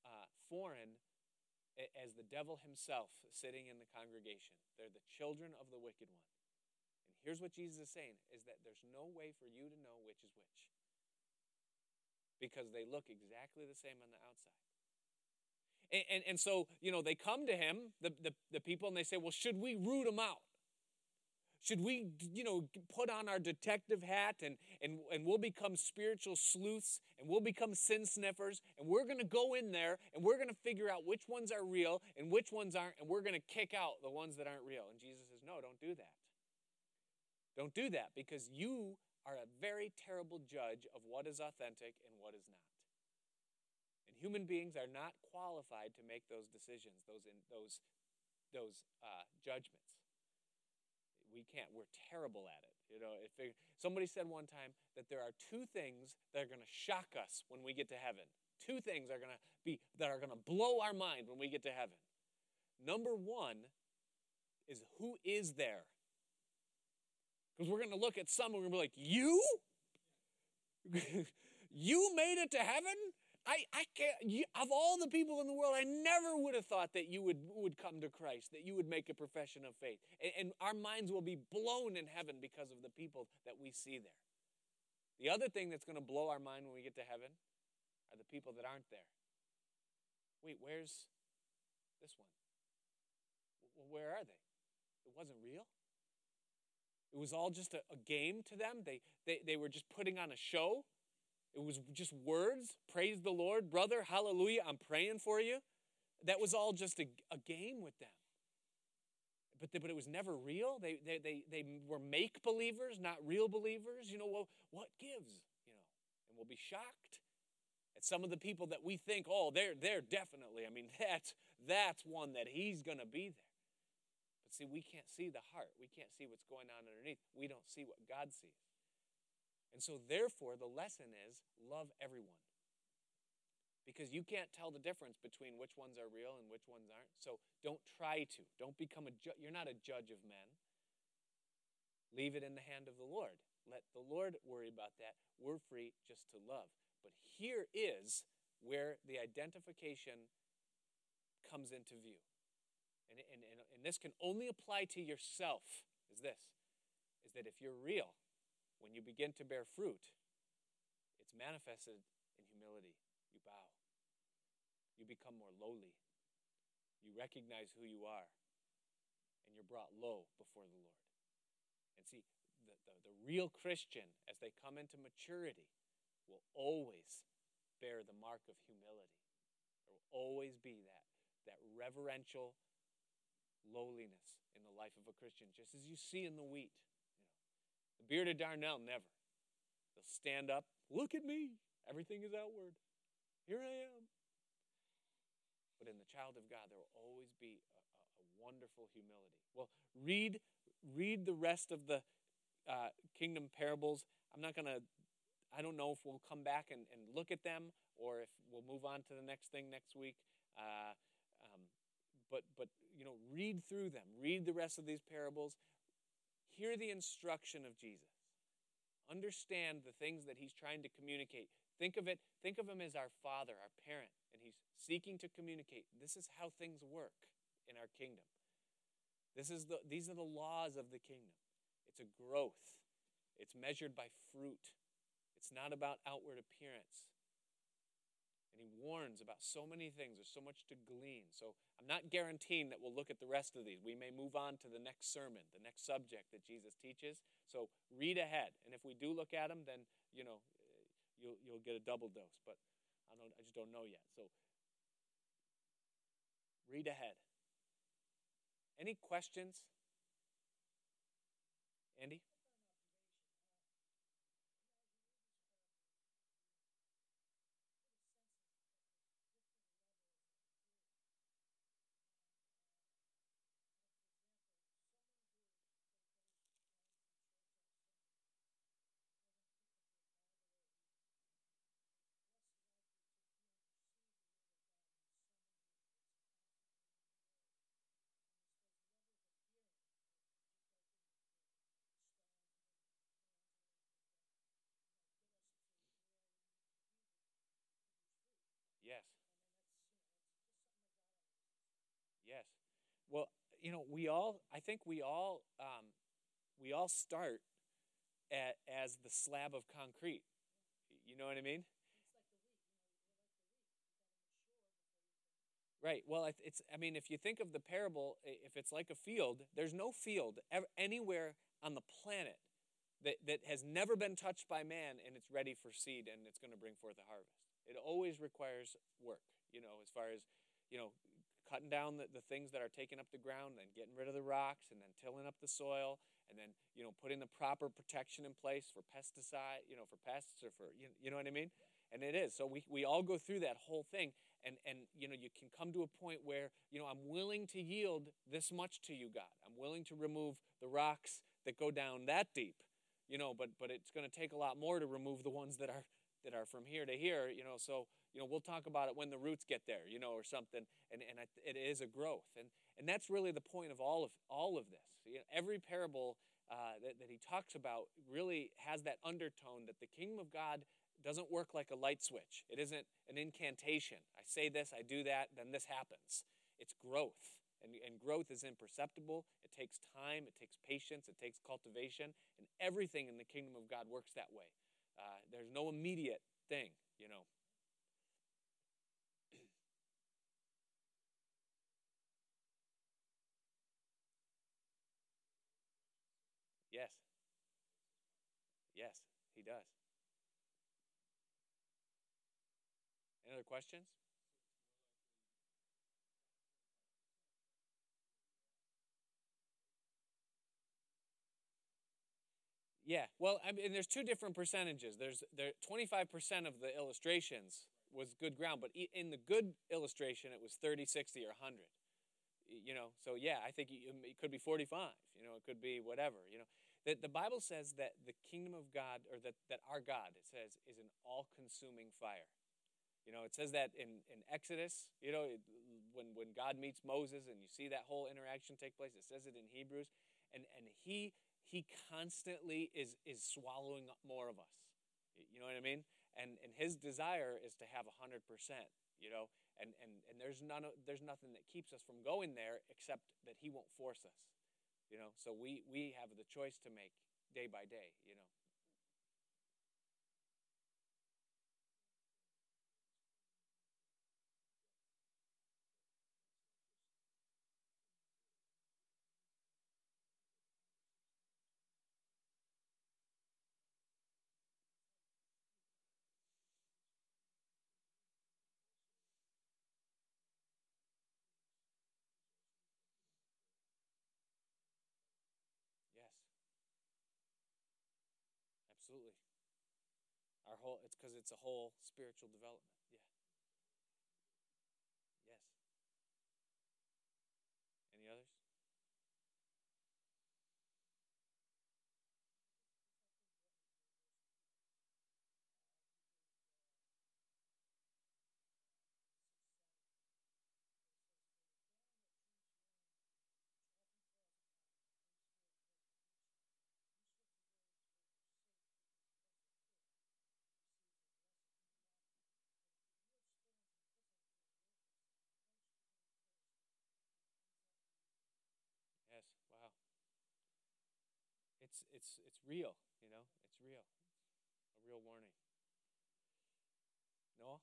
uh, foreign as the devil himself sitting in the congregation. They're the children of the wicked one. And here's what Jesus is saying is that there's no way for you to know which is which. Because they look exactly the same on the outside. And, and, and so, you know, they come to him, the, the, the people, and they say, well, should we root them out? Should we, you know, put on our detective hat and, and, and we'll become spiritual sleuths and we'll become sin sniffers and we're going to go in there and we're going to figure out which ones are real and which ones aren't and we're going to kick out the ones that aren't real? And Jesus says, no, don't do that. Don't do that because you are a very terrible judge of what is authentic and what is not. And human beings are not qualified to make those decisions, those, in, those, those uh, judgments we can't. We're terrible at it. You know, if somebody said one time that there are two things that are going to shock us when we get to heaven. Two things are going to be that are going to blow our mind when we get to heaven. Number one is who is there? Because we're going to look at some and we're going to be like, you? [LAUGHS] you made it to heaven? I, I can't, you, of all the people in the world, I never would have thought that you would, would come to Christ, that you would make a profession of faith. And, and our minds will be blown in heaven because of the people that we see there. The other thing that's going to blow our mind when we get to heaven are the people that aren't there. Wait, where's this one? Well, where are they? It wasn't real. It was all just a, a game to them. They, they, they were just putting on a show. It was just words. Praise the Lord, brother. Hallelujah. I'm praying for you. That was all just a, a game with them. But, they, but it was never real. They, they, they, they were make believers, not real believers. You know, well, what gives? You know, and we'll be shocked at some of the people that we think, oh, they're, they're definitely, I mean, [LAUGHS] that's, that's one that he's going to be there. But see, we can't see the heart. We can't see what's going on underneath. We don't see what God sees. And so, therefore, the lesson is love everyone. Because you can't tell the difference between which ones are real and which ones aren't. So don't try to. Don't become a judge. You're not a judge of men. Leave it in the hand of the Lord. Let the Lord worry about that. We're free just to love. But here is where the identification comes into view. And, and, and, and this can only apply to yourself, is this, is that if you're real, when you begin to bear fruit, it's manifested in humility. You bow. You become more lowly. You recognize who you are. And you're brought low before the Lord. And see, the, the, the real Christian, as they come into maturity, will always bear the mark of humility. There will always be that, that reverential lowliness in the life of a Christian, just as you see in the wheat. The bearded darnel never. They'll stand up, look at me, everything is outward. Here I am. But in the child of God, there will always be a, a, a wonderful humility. Well, read read the rest of the uh, kingdom parables. I'm not going to, I don't know if we'll come back and, and look at them or if we'll move on to the next thing next week. Uh, but, but, you know, read through them. Read the rest of these parables. Hear the instruction of Jesus. Understand the things that he's trying to communicate. Think of it, think of him as our father, our parent, and he's seeking to communicate. This is how things work in our kingdom. This is the, these are the laws of the kingdom. It's a growth. It's measured by fruit. It's not about outward appearance. And he warns about so many things. There's so much to glean. So I'm not guaranteeing that we'll look at the rest of these. We may move on to the next sermon, the next subject that Jesus teaches. So read ahead. And if we do look at them, then, you know, eh, you'll, you'll get a double dose. But I, don't, I just don't know yet. So read ahead. Any questions? Andy? Yes. Yes. Well, you know, we all, I think we all, um, we all start at, as the slab of concrete. You know what I mean? Right. Well, it's. I mean, if you think of the parable, if it's like a field, there's no field ever, anywhere on the planet that, that has never been touched by man, and it's ready for seed, and it's going to bring forth a harvest. It always requires work, you know, as far as, you know, cutting down the, the things that are taking up the ground, then getting rid of the rocks, and then tilling up the soil, and then, you know, putting the proper protection in place for pesticide, you know, for pests or for, you, you know what I mean? And it is. So we, we all go through that whole thing. And, and, you know, you can come to a point where, you know, I'm willing to yield this much to you, God. I'm willing to remove the rocks that go down that deep, you know, but, but it's going to take a lot more to remove the ones that are that are from here to here, you know, so, you know, we'll talk about it when the roots get there, you know, or something. And, and it is a growth. And, and that's really the point of all of, all of this. You know, every parable uh, that, that he talks about really has that undertone that the kingdom of God doesn't work like a light switch. It isn't an incantation. I say this, I do that, then this happens. It's growth. And, and growth is imperceptible. It takes time, it takes patience, it takes cultivation, and everything in the kingdom of God works that way. Uh, there's no immediate thing, you know. yes. Yes, he does. Any other questions? Yeah, well, I mean, there's two different percentages. There's there 25% of the illustrations was good ground, but in the good illustration, it was 30, 60, or 100. You know, so yeah, I think it could be 45. You know, it could be whatever. You know, that the Bible says that the kingdom of God, or that that our God, it says, is an all-consuming fire. You know, it says that in in Exodus. You know, when when God meets Moses and you see that whole interaction take place, it says it in Hebrews, and and he he constantly is is swallowing up more of us. You know what I mean? And and his desire is to have a hundred percent. You know, and and and there's none there's nothing that keeps us from going there except that he won't force us. You know, so we we have the choice to make day by day. You know. Absolutely. Our whole it's because it's a whole spiritual development. Yeah. Yes. Any others? Yes. Wow. It's it's it's real, you know. It's real. A real warning. No?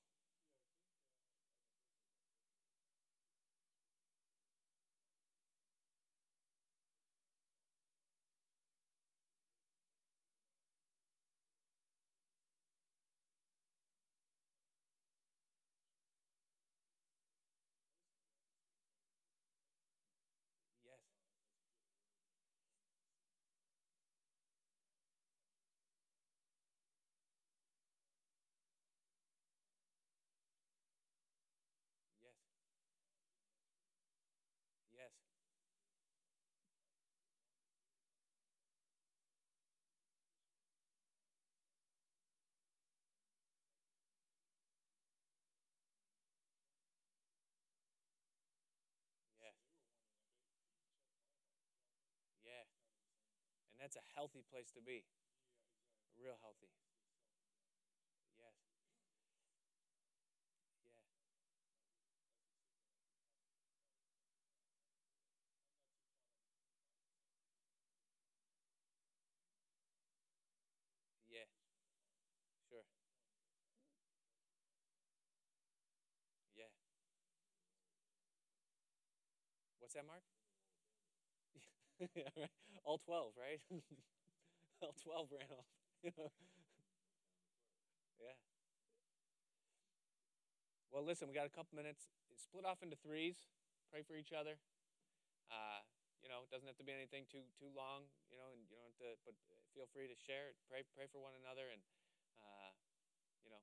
Yes. Yeah. Yeah. And that's a healthy place to be. Real healthy. Yes. Yeah. Yeah. Sure. Yeah. What's that, Mark? Yeah, [LAUGHS] right. All 12, right? [LAUGHS] All 12 ran off. [LAUGHS] yeah. Well, listen, we got a couple minutes. Split off into threes. Pray for each other. Uh, you know, it doesn't have to be anything too too long. You know, and you don't have to. But feel free to share. Pray pray for one another, and uh, you know.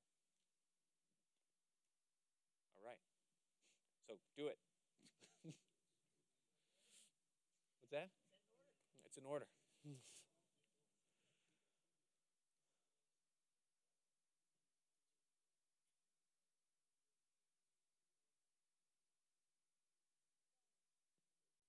All right. So do it What's that? It's in order.